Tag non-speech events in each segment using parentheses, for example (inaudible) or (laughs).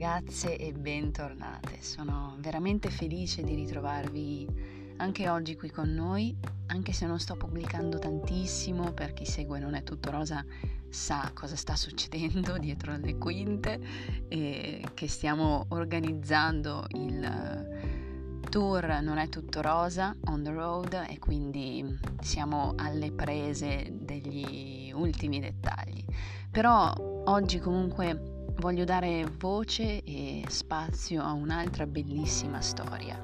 ragazze e bentornate. Sono veramente felice di ritrovarvi anche oggi qui con noi, anche se non sto pubblicando tantissimo, per chi segue Non è tutto rosa sa cosa sta (laughs) succedendo dietro le quinte e che stiamo organizzando il tour Non è tutto rosa on the road e quindi siamo alle prese degli ultimi dettagli. Però oggi comunque voglio dare voce e spazio a un'altra bellissima storia,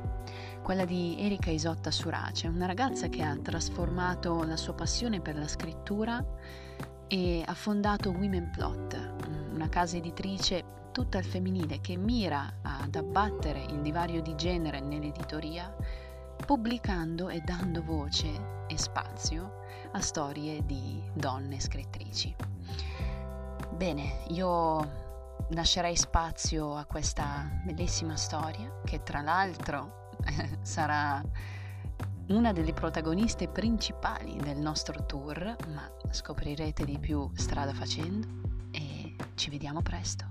quella di Erika Isotta Surace, una ragazza che ha trasformato la sua passione per la scrittura e ha fondato Women Plot, una casa editrice tutta al femminile che mira ad abbattere il divario di genere nell'editoria, pubblicando e dando voce e spazio a storie di donne scrittrici. Bene, io lascerei spazio a questa bellissima storia che tra l'altro (laughs) sarà una delle protagoniste principali del nostro tour, ma scoprirete di più strada facendo e ci vediamo presto.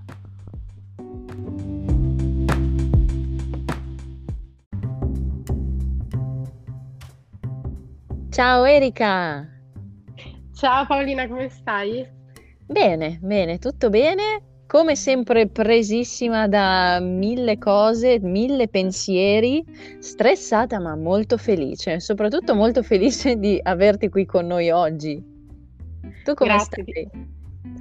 Ciao Erika! Ciao Paolina, come stai? Bene, bene, tutto bene come sempre presissima da mille cose, mille pensieri, stressata ma molto felice, soprattutto molto felice di averti qui con noi oggi. Tu come Grazie. stai?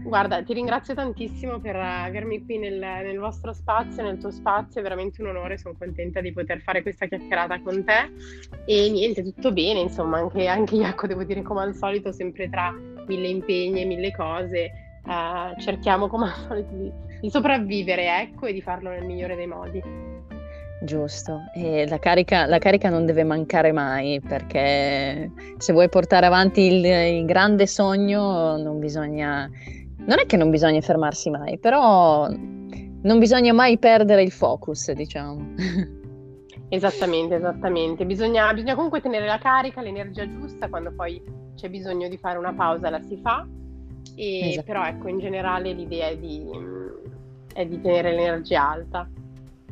Guarda, ti ringrazio tantissimo per avermi qui nel, nel, vostro spazio, nel tuo spazio, è veramente un onore, sono contenta di poter fare questa chiacchierata con te e niente, tutto bene, insomma, anche, anche Iacco devo dire come al solito, sempre tra mille impegni e mille cose, uh, cerchiamo come al solito di, di, sopravvivere, ecco, e di farlo nel migliore dei modi. Giusto, e la carica, la carica non deve mancare mai perché se vuoi portare avanti il, il grande sogno non bisogna, non è che non bisogna fermarsi mai, però non bisogna mai perdere il focus, diciamo. (laughs) Esattamente, esattamente. Bisogna, bisogna, comunque tenere la carica, l'energia giusta, quando poi c'è bisogno di fare una pausa la si fa e, esatto. Però ecco, in generale l'idea è di, è di tenere l'energia alta.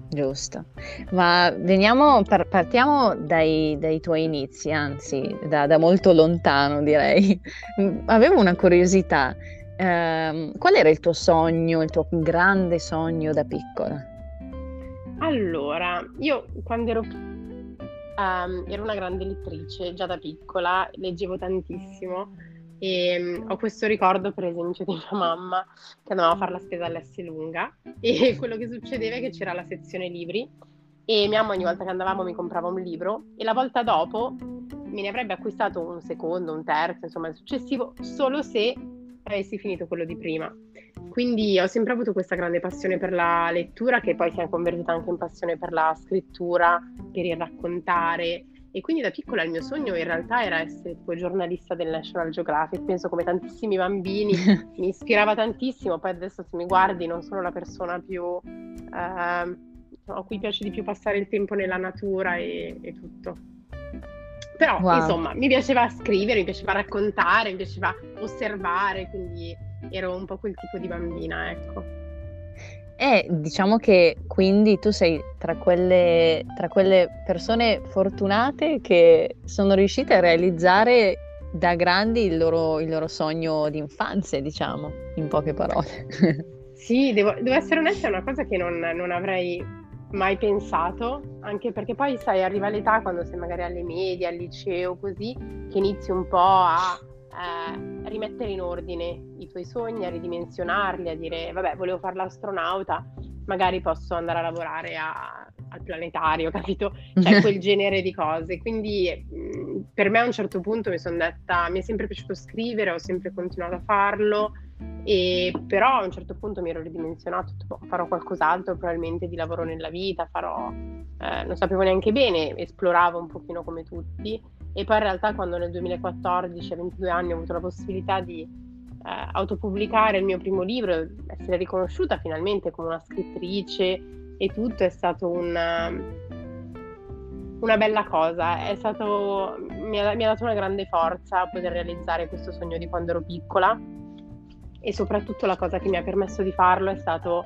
Giusto, ma veniamo, par- partiamo dai, dai, tuoi inizi, anzi da, da, molto lontano direi. (laughs) Avevo una curiosità, eh, qual era il tuo sogno, il tuo grande sogno da piccola? Allora, io quando ero, um, ero una grande lettrice, già da piccola, leggevo tantissimo e um, ho questo ricordo per esempio di mia mamma che andava a fare la spesa all'S lunga (laughs) e quello che succedeva è che c'era la sezione libri e mia mamma ogni volta che andavamo mi comprava un libro e la volta dopo me ne avrebbe acquistato un secondo, un terzo, insomma il successivo, solo se avessi finito quello di prima. Quindi ho sempre avuto questa grande passione per la lettura che poi si è convertita anche in passione per la scrittura, per il raccontare e quindi da piccola il mio sogno in realtà era essere tipo giornalista del National Geographic, penso come tantissimi bambini, (laughs) mi ispirava tantissimo, poi adesso se mi guardi non sono la persona più... Eh, a cui piace di più passare il tempo nella natura e, e tutto. Però wow. insomma mi piaceva scrivere, mi piaceva raccontare, mi piaceva osservare, quindi ero un po' quel tipo di bambina, ecco. E diciamo che quindi tu sei tra quelle, tra quelle persone fortunate che sono riuscite a realizzare da grandi il loro, il loro sogno di infanzia, diciamo, in poche parole. (laughs) Sì, devo, devo essere onesta, è una cosa che non, non, avrei mai pensato, anche perché poi sai, arriva l'età quando sei magari alle medie, al liceo, così, che inizi un po' a eh, rimettere in ordine i tuoi sogni, a ridimensionarli, a dire vabbè volevo fare l'astronauta, magari posso andare a lavorare a, al planetario, (laughs) capito? Cioè quel (laughs) genere di cose. Quindi mh, per me a un certo punto mi sono detta, mi è sempre piaciuto scrivere, ho sempre continuato a farlo, e però a un certo punto mi ero ridimensionato, tipo, farò qualcos'altro probabilmente di lavoro nella vita, farò, eh, non sapevo neanche bene, esploravo un pochino come tutti e poi in realtà quando nel 2014 a 22 anni ho avuto la possibilità di eh, autopubblicare il mio primo libro, essere riconosciuta finalmente come una scrittrice e tutto è stato una, una bella cosa, stato, mi, ha, mi ha dato una grande forza poter realizzare questo sogno di quando ero piccola. E soprattutto la cosa che mi ha permesso di farlo è stato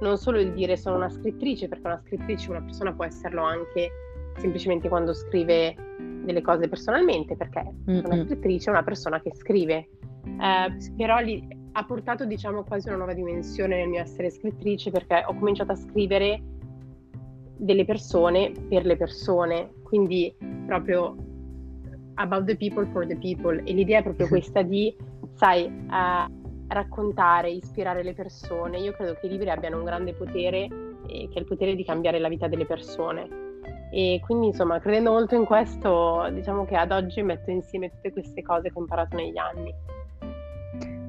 non solo il dire sono una scrittrice, perché una scrittrice una persona può esserlo anche semplicemente quando scrive delle cose personalmente, perché mm-hmm. una scrittrice è una persona che scrive, eh, però lì ha portato diciamo quasi una nuova dimensione nel mio essere scrittrice perché ho cominciato a scrivere delle persone per le persone, quindi proprio about the people for the people e l'idea è proprio (laughs) questa di, sai, uh, raccontare, ispirare le persone. Io credo che i libri abbiano un grande potere, eh, che è il potere di cambiare la vita delle persone. E quindi, insomma, credendo molto in questo, diciamo che ad oggi metto insieme tutte queste cose che ho imparato negli anni.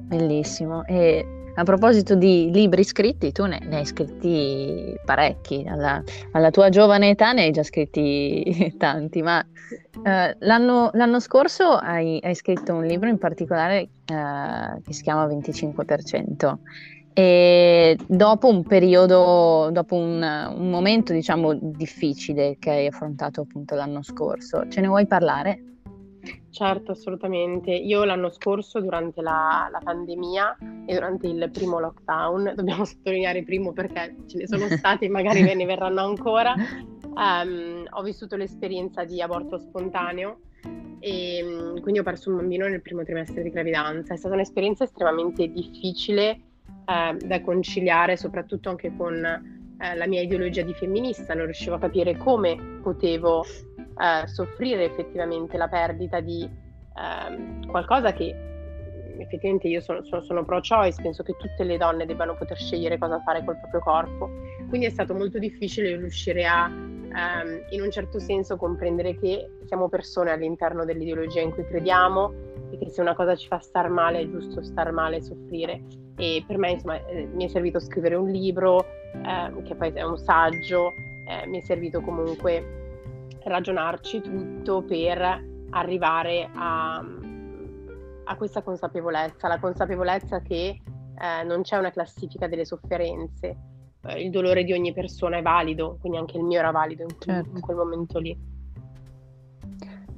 Bellissimo. E a proposito di libri scritti, tu ne, ne hai scritti parecchi, alla, alla, tua giovane età ne hai già scritti (laughs) tanti, ma eh, l'anno, l'anno, scorso hai, hai, scritto un libro in particolare eh, che si chiama 25%. E dopo un periodo, dopo un, un momento diciamo difficile che hai affrontato appunto l'anno scorso, ce ne vuoi parlare? Certo, assolutamente. Io l'anno scorso, durante la, la, pandemia e durante il primo lockdown, (laughs) dobbiamo sottolineare primo perché ce ne sono (laughs) stati e magari ve ne verranno ancora, um, ho vissuto l'esperienza di aborto spontaneo e mm, quindi ho perso un bambino nel primo trimestre di gravidanza. È stata un'esperienza estremamente difficile eh, da conciliare, soprattutto anche con eh, la mia ideologia di femminista. Non riuscivo a capire come potevo eh, soffrire effettivamente la perdita di eh, qualcosa che effettivamente io sono, sono, sono, pro-choice, penso che tutte le donne debbano poter scegliere cosa fare col proprio corpo, quindi è stato molto difficile riuscire a ehm, in un certo senso comprendere che siamo persone all'interno dell'ideologia in cui crediamo e che se una cosa ci fa star male è giusto star male e soffrire. E per me insomma eh, mi è servito scrivere un libro, eh, che poi è un saggio, eh, mi è servito comunque ragionarci tutto per arrivare a, a questa consapevolezza, la consapevolezza che eh, non c'è una classifica delle sofferenze, eh, il dolore di ogni persona è valido, quindi anche il mio era valido in, certo. in quel momento lì.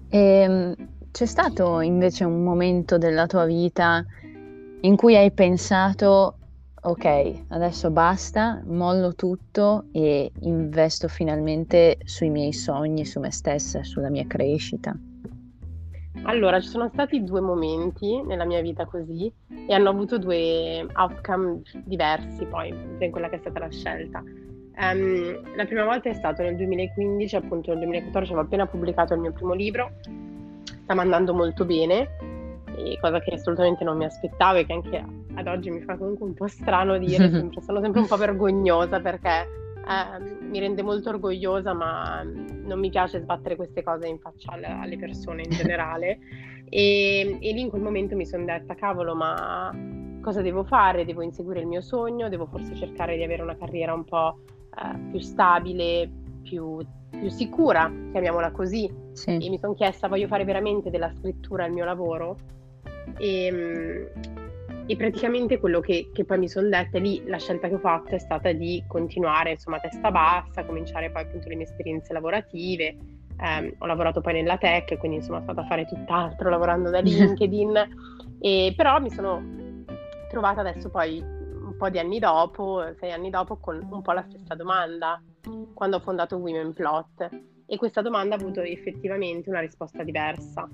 E, ehm, c'è stato invece un momento della tua vita in cui hai pensato ok, adesso basta, mollo tutto e investo finalmente sui miei sogni, su me stessa, sulla mia crescita? Allora, ci sono stati due momenti nella mia vita così e hanno avuto due outcome diversi poi in quella che è stata la scelta. Um, la prima volta è stato nel 2015, appunto nel 2014 avevo appena pubblicato il mio primo libro, stava andando molto bene cosa che assolutamente non mi aspettavo e che anche ad oggi mi fa comunque un po' strano dire, (laughs) sempre, sono sempre un po' vergognosa perché eh, mi rende molto orgogliosa ma non mi piace sbattere queste cose in faccia alle, alle persone in (laughs) generale e, e lì in quel momento mi sono detta cavolo ma cosa devo fare? Devo inseguire il mio sogno, devo forse cercare di avere una carriera un po' eh, più stabile, più, più, sicura, chiamiamola così. Sì. E mi sono chiesta, voglio fare veramente della scrittura il mio lavoro? E, ehm, e praticamente quello che, che poi mi sono detta lì, la scelta che ho fatto è stata di continuare insomma a testa bassa, cominciare poi appunto le mie esperienze lavorative. Eh, ho lavorato poi nella tech, quindi insomma sono stata a fare tutt'altro lavorando da (laughs) LinkedIn, e, però mi sono trovata adesso poi un po' di anni dopo, sei anni dopo, con un po' la stessa domanda quando ho fondato Women Plot. E questa domanda ha avuto effettivamente una risposta diversa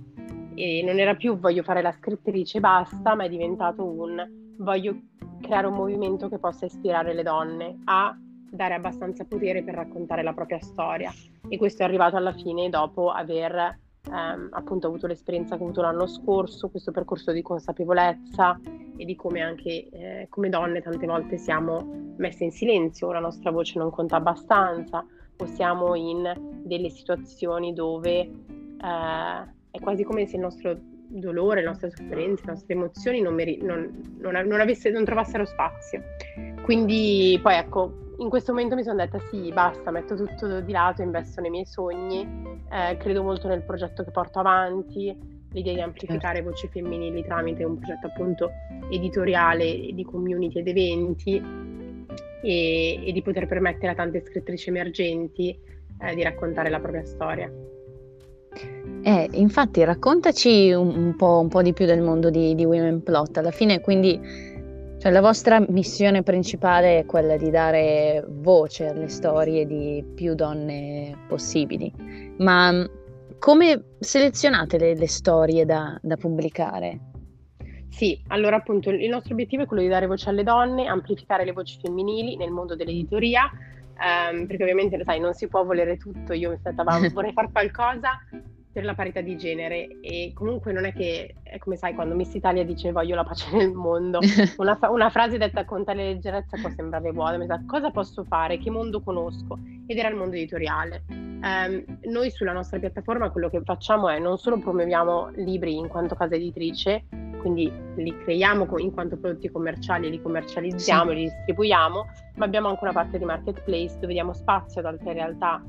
e non era più voglio fare la scrittrice e basta, ma è diventato un voglio creare un movimento che possa ispirare le donne a dare abbastanza potere per raccontare la propria storia. E questo è arrivato alla fine dopo aver ehm, appunto avuto l'esperienza che ho avuto l'anno scorso, questo percorso di consapevolezza e di come anche eh, come donne tante volte siamo messe in silenzio, la nostra voce non conta abbastanza o siamo in delle situazioni dove eh, è quasi come se il nostro dolore, le nostre sofferenze, le nostre emozioni non, meri- non, non, non, avesse, non trovassero spazio. Quindi poi ecco, in questo momento mi sono detta sì, basta, metto tutto di lato, investo nei miei sogni, eh, credo molto nel progetto che porto avanti, l'idea di amplificare certo. voci femminili tramite un progetto appunto editoriale di community ed eventi e, e di poter permettere a tante scrittrici emergenti eh, di raccontare la propria storia. Eh, infatti raccontaci un, un, po', un, po', di più del mondo di, di Women Plot, alla fine quindi Cioè la vostra missione principale è quella di dare voce alle storie di più donne possibili, ma mm, come selezionate le, le storie da, da pubblicare? Sì, allora appunto il nostro obiettivo è quello di dare voce alle donne, amplificare le voci femminili nel mondo dell'editoria, ehm, perché ovviamente sai, non si può volere tutto, io mi aspettavo, (laughs) vorrei fare qualcosa per la parità di genere e comunque non è che, è come sai, quando Miss Italia dice voglio la pace nel mondo, (laughs) una, una frase detta con tale leggerezza può sembrare vuota, mi sa cosa posso fare, che mondo conosco ed era il mondo editoriale. Um, noi sulla nostra piattaforma quello che facciamo è non solo promuoviamo libri in quanto casa editrice, quindi li creiamo in quanto prodotti commerciali, li commercializziamo, sì. li distribuiamo, ma abbiamo anche una parte di marketplace dove diamo spazio ad altre realtà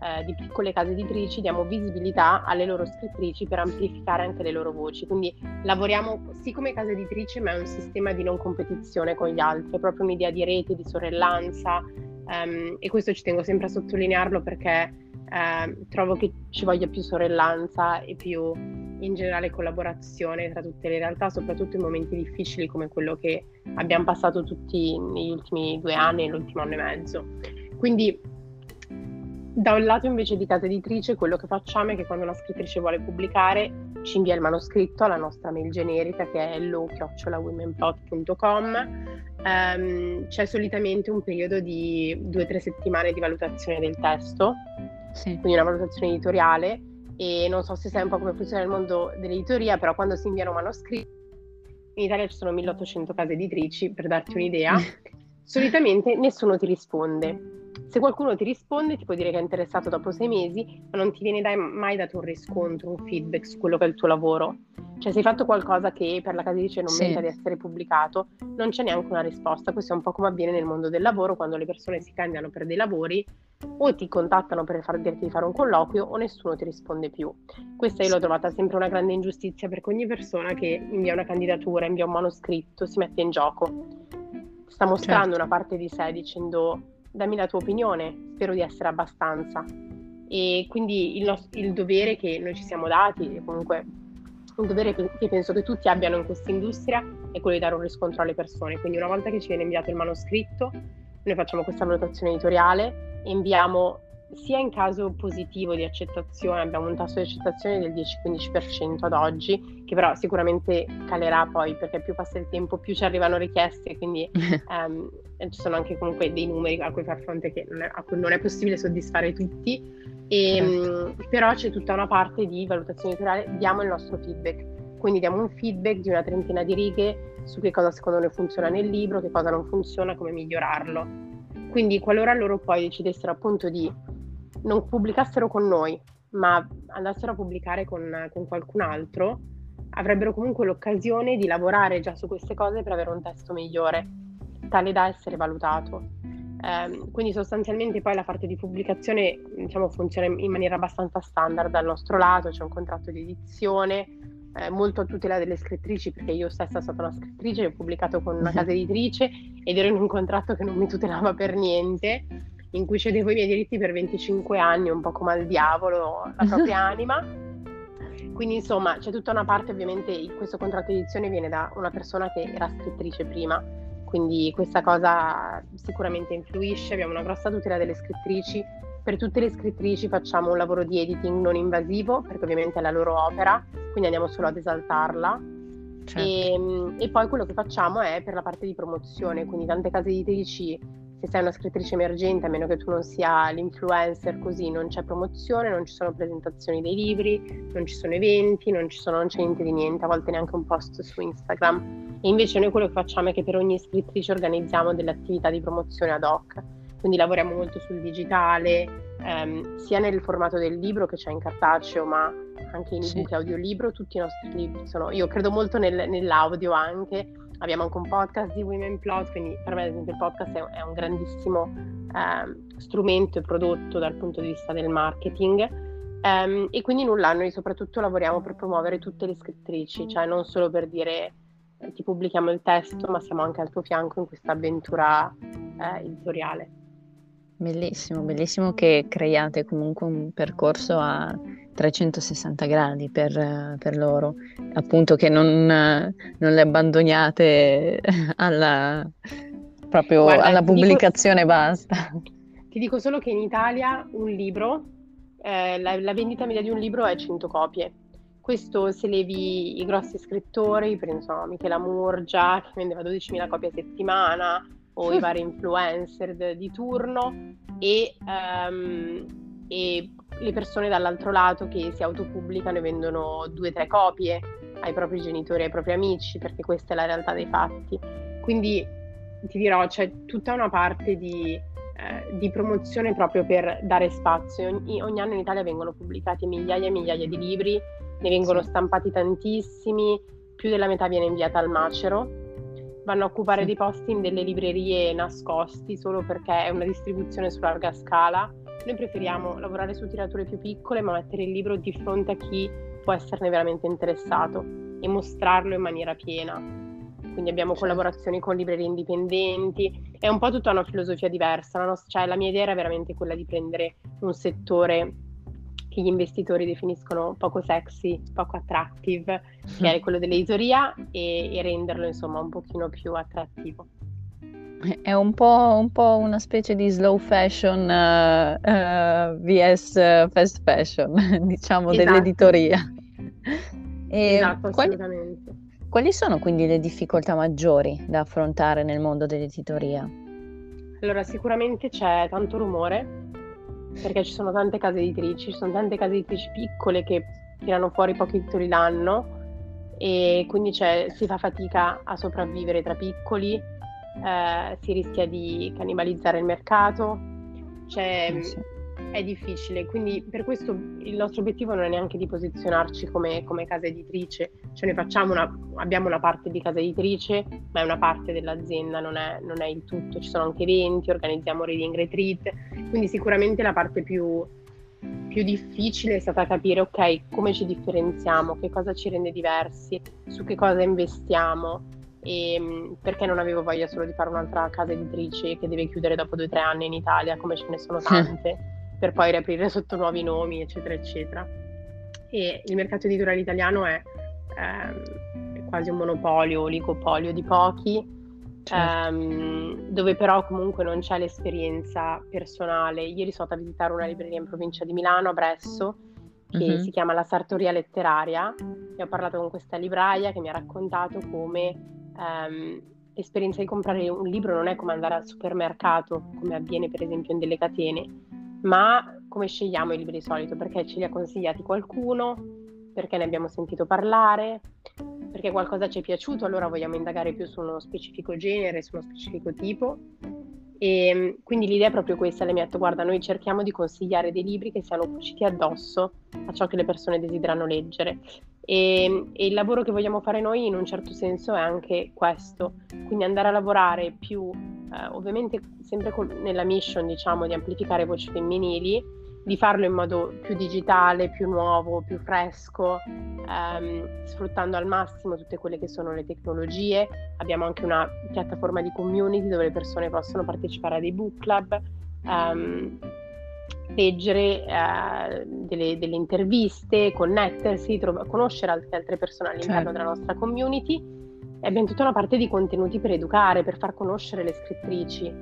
eh, di piccole case editrici, diamo visibilità alle loro scrittrici per amplificare anche le loro voci. Quindi lavoriamo sì come casa editrice, ma è un sistema di non competizione con gli altri, è proprio un'idea di rete, di sorellanza um, e questo ci tengo sempre a sottolinearlo perché eh, trovo che ci voglia più sorellanza e più in generale collaborazione tra tutte le realtà, soprattutto in momenti difficili come quello che abbiamo passato tutti negli ultimi due anni l'ultimo anno e mezzo. Quindi da un lato invece di casa editrice quello che facciamo è che quando una scrittrice vuole pubblicare ci invia il manoscritto alla nostra mail generica che è hello-womenplot.com um, ehm, c'è solitamente un periodo di due o tre settimane di valutazione del testo sì. quindi una valutazione editoriale. E non so se sai un po' come funziona il mondo dell'editoria però quando si inviano manoscritti in Italia ci sono 1800 case editrici per darti un'idea. (laughs) Solitamente nessuno ti risponde se qualcuno ti risponde, ti può dire che è interessato dopo sei mesi, ma non ti viene dai, mai dato un riscontro, un feedback su quello che è il tuo lavoro. Cioè, se hai fatto qualcosa che per la casa editrice non sì. merita di essere pubblicato, non c'è neanche una risposta. Questo è un po' come avviene nel mondo del lavoro, quando le persone si candidano per dei lavori o ti contattano per far dirti di fare un colloquio o nessuno ti risponde più. Questa io l'ho trovata sempre una grande ingiustizia perché ogni persona che invia una candidatura, invia un manoscritto, si mette in gioco. Sta mostrando certo. una parte di sé dicendo dammi la tua opinione, spero di essere abbastanza. E quindi il, nostro, il dovere che noi ci siamo dati, e comunque un dovere che penso che tutti abbiano in questa industria, è quello di dare un riscontro alle persone. Quindi una volta che ci viene inviato il manoscritto, noi facciamo questa valutazione editoriale inviamo sia in caso positivo di accettazione, abbiamo un tasso di accettazione del 10-15% ad oggi, che però sicuramente calerà poi perché più passa il tempo più ci arrivano richieste, quindi um, (laughs) ci sono anche comunque dei numeri a cui far fronte che non è, a cui non è possibile soddisfare tutti, e, certo. um, però c'è tutta una parte di valutazione editoriale, diamo il nostro feedback, quindi diamo un feedback di una trentina di righe su che cosa secondo noi funziona nel libro, che cosa non funziona, come migliorarlo. Quindi qualora loro poi decidessero appunto di non pubblicassero con noi, ma andassero a pubblicare con, con qualcun altro, avrebbero comunque l'occasione di lavorare già su queste cose per avere un testo migliore, tale da essere valutato. Eh, quindi sostanzialmente poi la parte di pubblicazione diciamo, funziona in maniera abbastanza standard dal nostro lato, c'è un contratto di edizione, eh, molto a tutela delle scrittrici perché io stessa sono stata una scrittrice, ho pubblicato con una mhm. casa editrice ed ero in un contratto che non mi tutelava per niente in cui cedevo i miei diritti per 25 anni, un po' come al diavolo, la propria (laughs) anima. Quindi insomma c'è tutta una parte, ovviamente questo contratto di edizione viene da una persona che era scrittrice prima, quindi questa cosa sicuramente influisce, abbiamo una grossa tutela delle scrittrici. Per tutte le scrittrici facciamo un lavoro di editing non invasivo, perché ovviamente è la loro opera, quindi andiamo solo ad esaltarla. Certo. E, ehm, e, poi quello che facciamo è per la parte di promozione, quindi tante case editrici se sei una scrittrice emergente, a meno che tu non sia l'influencer così, non c'è promozione, non ci sono presentazioni dei libri, non ci sono eventi, non, ci sono, non c'è niente di niente, a volte neanche un post su Instagram. E invece noi quello che facciamo è che per ogni scrittrice organizziamo delle attività di promozione ad hoc, quindi lavoriamo molto sul digitale, ehm, sia nel formato del libro che c'è in cartaceo, ma anche in ebook e audiolibro, tutti i nostri libri sono, io credo molto nel, nell'audio anche, abbiamo anche un podcast di Women Plot, quindi per me ad esempio il podcast è, è un grandissimo eh, strumento e prodotto dal punto di vista del marketing. Um, e quindi nulla, noi soprattutto lavoriamo per promuovere tutte le scrittrici, cioè non solo per dire eh, ti pubblichiamo il testo, ma siamo anche al tuo fianco in questa avventura eh, editoriale. Bellissimo, bellissimo che creiate comunque un percorso a 360 gradi per, per loro, appunto che non, non le abbandoniate (laughs) alla, proprio Guarda, alla pubblicazione dico, basta. Ti dico solo che in Italia un libro, eh, la, la vendita media di un libro è 100 copie. Questo se levi i grossi scrittori, penso a Michela Murgia che vendeva 12.000 copie a settimana, o i vari influencer de, di turno e, um, e, le persone dall'altro lato che si autopubblicano e vendono due o tre copie ai propri genitori, ai propri amici, perché questa è la realtà dei fatti. Quindi ti dirò, c'è tutta una parte di, eh, di promozione proprio per dare spazio. Ogni, ogni, anno in Italia vengono pubblicati migliaia e migliaia di libri, ne vengono stampati tantissimi, più della metà viene inviata al macero vanno a occupare dei posti in delle librerie nascosti solo perché è una distribuzione su larga scala. Noi preferiamo lavorare su tirature più piccole ma mettere il libro di fronte a chi può esserne veramente interessato e mostrarlo in maniera piena. Quindi abbiamo certo. collaborazioni con librerie indipendenti, è un po' tutta una filosofia diversa, la, nostra, cioè, la mia idea era veramente quella di prendere un settore che gli investitori definiscono poco sexy, poco attractive, (laughs) che è quello dell'editoria, e, e renderlo insomma un pochino più attrattivo. È un po', un po', una specie di slow fashion uh, uh, vs fast fashion, (laughs) diciamo, esatto. dell'editoria. E esatto, assolutamente. Quali, quali sono quindi le difficoltà maggiori da affrontare nel mondo dell'editoria? Allora, sicuramente c'è tanto rumore, perché ci sono tante case editrici, ci sono tante case editrici piccole che tirano fuori pochi titoli l'anno e quindi si fa fatica a sopravvivere tra piccoli, eh, si rischia di cannibalizzare il mercato, c'è, sì è difficile, quindi per questo il nostro obiettivo non è neanche di posizionarci come, come casa editrice, cioè noi una, abbiamo una parte di casa editrice, ma è una parte dell'azienda, non è, non è, il tutto, ci sono anche eventi, organizziamo reading retreat, quindi sicuramente la parte più, più difficile è stata capire, ok, come ci differenziamo, che cosa ci rende diversi, su che cosa investiamo, e perché non avevo voglia solo di fare un'altra casa editrice che deve chiudere dopo due o tre anni in Italia, come ce ne sono (laughs) tante per poi riaprire sotto nuovi nomi, eccetera, eccetera. E il mercato editoriale italiano è, ehm, è quasi un monopolio, oligopolio di pochi, certo. ehm, dove però comunque non c'è l'esperienza personale. Ieri sono andata a visitare una libreria in provincia di Milano, a Bresso, che mm-hmm. si chiama La Sartoria Letteraria, e ho parlato con questa libraia che mi ha raccontato come ehm, l'esperienza di comprare un libro non è come andare al supermercato, come avviene per esempio in delle catene, ma come scegliamo i libri di solito? Perché ce li ha consigliati qualcuno? Perché ne abbiamo sentito parlare? Perché qualcosa ci è piaciuto, allora vogliamo indagare più su uno specifico genere, su uno specifico tipo. E mm, quindi l'idea è proprio questa, le metto, guarda, noi cerchiamo di consigliare dei libri che siano cuciti addosso a ciò che le persone desiderano leggere. E, e, il lavoro che vogliamo fare noi in un certo senso è anche questo, quindi andare a lavorare più, eh, ovviamente sempre con, nella mission diciamo di amplificare voci femminili, di farlo in modo più digitale, più nuovo, più fresco, ehm, sfruttando al massimo tutte quelle che sono le tecnologie. Abbiamo anche una piattaforma di community dove le persone possono partecipare a dei book club. Ehm, leggere eh, delle, delle, interviste, connettersi, trov- conoscere altre, altre persone all'interno certo. della nostra community e abbiamo tutta una parte di contenuti per educare, per far conoscere le scrittrici,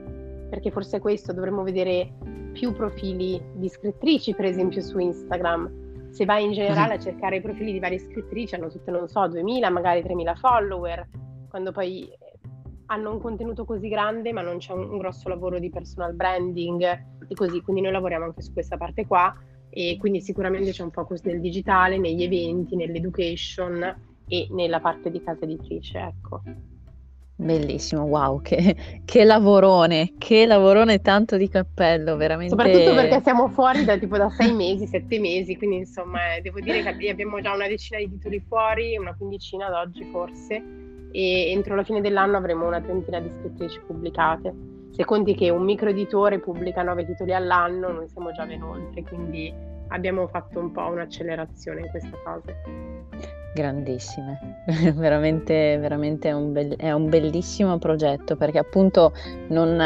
perché forse questo dovremmo vedere più profili di scrittrici, per esempio su Instagram. Se vai in generale a cercare i profili di varie scrittrici, hanno tutte, non so, 2000, magari 3000 follower, quando poi hanno un contenuto così grande ma non c'è un, un grosso lavoro di personal branding e così, quindi noi lavoriamo anche su questa parte qua e quindi sicuramente c'è un focus nel digitale, negli eventi, nell'education e nella parte di casa editrice, ecco. Bellissimo, wow, che, che, lavorone, che lavorone tanto di cappello, veramente. Soprattutto perché siamo fuori da tipo da sei mesi, sette mesi, quindi insomma eh, devo dire che abbiamo già una decina di titoli fuori, una quindicina ad oggi forse, e entro la fine dell'anno avremo una trentina di scrittrici pubblicate. Se conti che un micro editore pubblica nove titoli all'anno, noi siamo già ben oltre, quindi abbiamo fatto un po' un'accelerazione in questa fase. Grandissime, (laughs) veramente, veramente è un, be- è un, bellissimo progetto perché appunto non,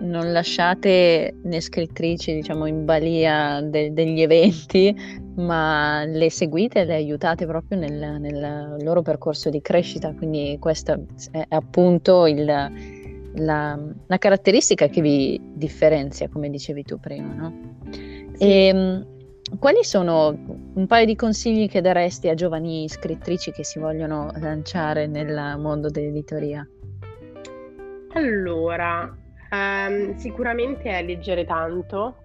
non, lasciate le scrittrici diciamo in balia de- degli eventi ma le seguite e le aiutate proprio nel, nel, loro percorso di crescita quindi questa è appunto il, la, la, caratteristica che vi differenzia come dicevi tu prima no? Sì. E, ehm, quali sono un paio di consigli che daresti a giovani scrittrici che si vogliono lanciare nel mondo dell'editoria? Allora, um, sicuramente è leggere tanto.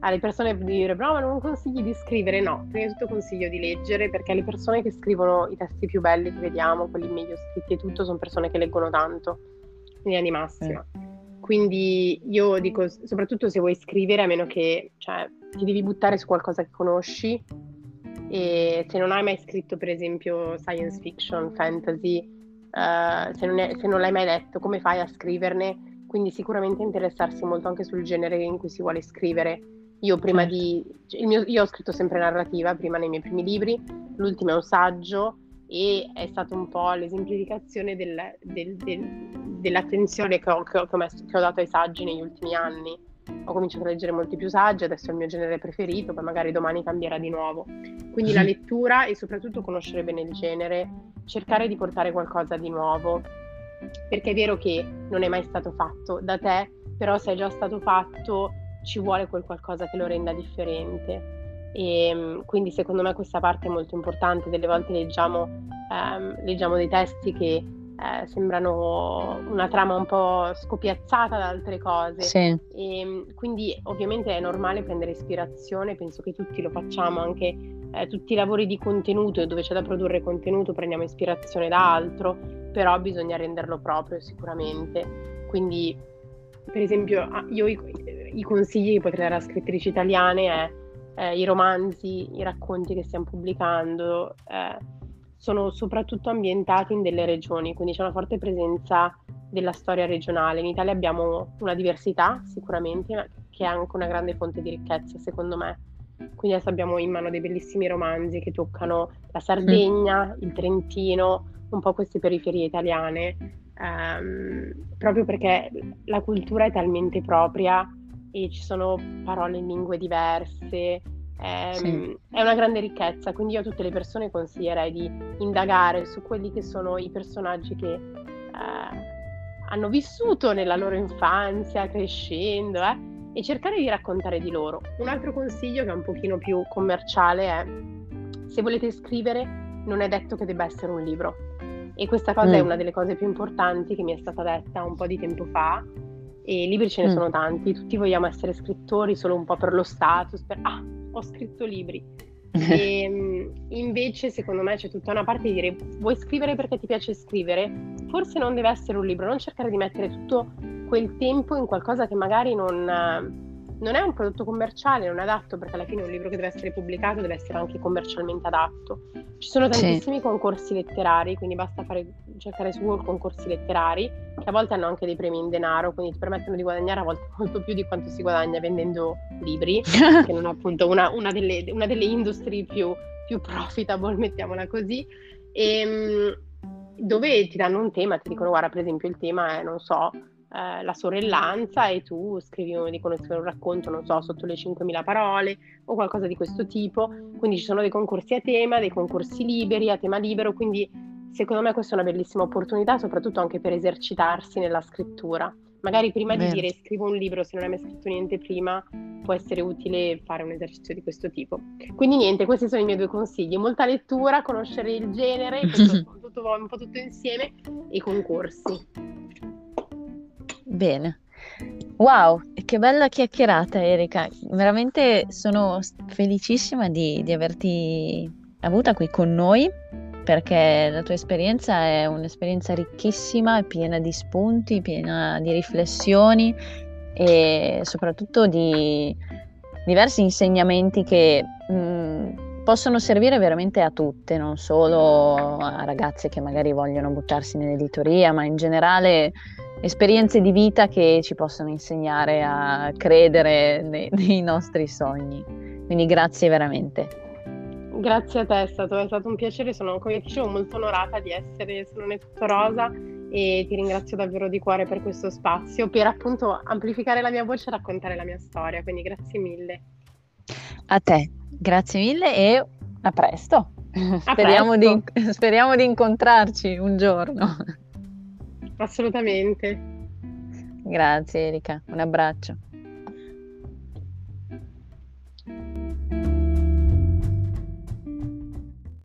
Alle persone dire, ma non consigli di scrivere? No, prima di tutto consiglio di leggere perché le persone che scrivono i testi più belli che vediamo, quelli meglio scritti e tutto, sono persone che leggono tanto, in linea di massima. Eh. Quindi io dico, soprattutto se vuoi scrivere, a meno che cioè, ti devi buttare su qualcosa che conosci e se non hai mai scritto per esempio science fiction, fantasy, uh, se, non è, se, non l'hai mai letto, come fai a scriverne? Quindi sicuramente interessarsi molto anche sul genere in cui si vuole scrivere. Io prima certo. di... Mio, io ho scritto sempre narrativa, prima nei miei primi libri, l'ultimo è un saggio e è stata un po' l'esemplificazione del, del, del, dell'attenzione che ho, che, ho, che ho dato ai saggi negli ultimi anni ho cominciato a leggere molti più saggi, adesso è il mio genere preferito, poi magari domani cambierà di nuovo. Quindi la (laughs) lettura e soprattutto conoscere bene il genere, cercare di portare qualcosa di nuovo, perché è vero che non è mai stato fatto da te, però se è già stato fatto ci vuole quel qualcosa che lo renda differente. E ehm, quindi secondo me questa parte è molto importante, delle volte leggiamo, ehm, leggiamo dei testi che eh, sembrano una trama un po' scopiazzata da altre cose. Sì. E, mm, quindi ovviamente è normale prendere ispirazione, penso che tutti lo facciamo, anche eh, tutti i lavori di contenuto dove c'è da produrre contenuto prendiamo ispirazione da altro, però bisogna renderlo proprio sicuramente. Quindi per esempio io i, i consigli che potrei dare a scrittrici italiane è eh, i romanzi, i racconti che stiamo pubblicando eh, sono soprattutto ambientati in delle regioni, quindi c'è una forte presenza della storia regionale. In Italia abbiamo una diversità sicuramente, che è anche una grande fonte di ricchezza secondo me. Quindi adesso abbiamo in mano dei bellissimi romanzi che toccano la Sardegna, mm. il Trentino, un po' queste periferie italiane, ehm, proprio perché la cultura è talmente propria e ci sono parole in lingue diverse, è, ehm, sì. è una grande ricchezza, quindi io a tutte le persone consiglierei di indagare su quelli che sono i personaggi che eh, hanno vissuto nella loro infanzia, crescendo, eh, e cercare di raccontare di loro. Un altro consiglio che è un pochino più commerciale è se volete scrivere non è detto che debba essere un libro. E questa cosa mm. è una delle cose più importanti che mi è stata detta un po' di tempo fa. E libri ce ne mm. sono tanti, tutti vogliamo essere scrittori solo un po' per lo status, per ah, ho scritto libri. E, (laughs) ehm, invece, secondo me, c'è tutta una parte di dire: vuoi scrivere perché ti piace scrivere? Forse non deve essere un libro, non cercare di mettere tutto quel tempo in qualcosa che magari non non è un prodotto commerciale, non è adatto perché alla fine un libro che deve essere pubblicato deve essere anche commercialmente adatto. Ci sono tantissimi sì. concorsi letterari, quindi basta fare, cercare su Google concorsi letterari, che a volte hanno anche dei premi in denaro, quindi ti permettono di guadagnare a volte (laughs) molto più di quanto si guadagna vendendo libri, (laughs) che non è appunto una, una, delle, una delle, industrie più, più, profitable, mettiamola così. E, ehm, dove ti danno un tema, ti dicono guarda per esempio il tema è, non so, eh, la sorellanza e tu scrivi uno, dicono scrivere un racconto, non so, sotto le 5.000 parole o qualcosa di questo tipo. Quindi ci sono dei concorsi a tema, dei concorsi liberi, a tema libero, quindi secondo me questa è una bellissima opportunità, soprattutto anche per esercitarsi nella scrittura. Magari prima Beh. di dire scrivo un libro, se non hai mai scritto niente prima, può essere utile fare un esercizio di questo tipo. Quindi niente, questi sono i miei due consigli. Molta lettura, conoscere il genere, (laughs) tutto, un po' tutto insieme, e concorsi. Bene. Wow, che bella chiacchierata Erika, veramente sono felicissima di, di averti avuta qui con noi perché la tua esperienza è un'esperienza ricchissima, piena di spunti, piena di riflessioni e soprattutto di diversi insegnamenti che mh, mm, possono servire veramente a tutte, non solo a ragazze che magari vogliono buttarsi nell'editoria, ma in generale esperienze di vita che ci possono insegnare a credere nei, (laughs) nei nostri sogni. Quindi grazie veramente. Grazie a te, è stato, è stato un piacere, sono come dicevo molto onorata di essere su Non è tutto rosa e ti ringrazio davvero di cuore per questo spazio, per appunto amplificare la mia voce e raccontare la mia storia, quindi grazie mille. A te, grazie mille e a presto. A (laughs) speriamo, presto. Di, speriamo di incontrarci un giorno. Assolutamente. Grazie Erika, un abbraccio.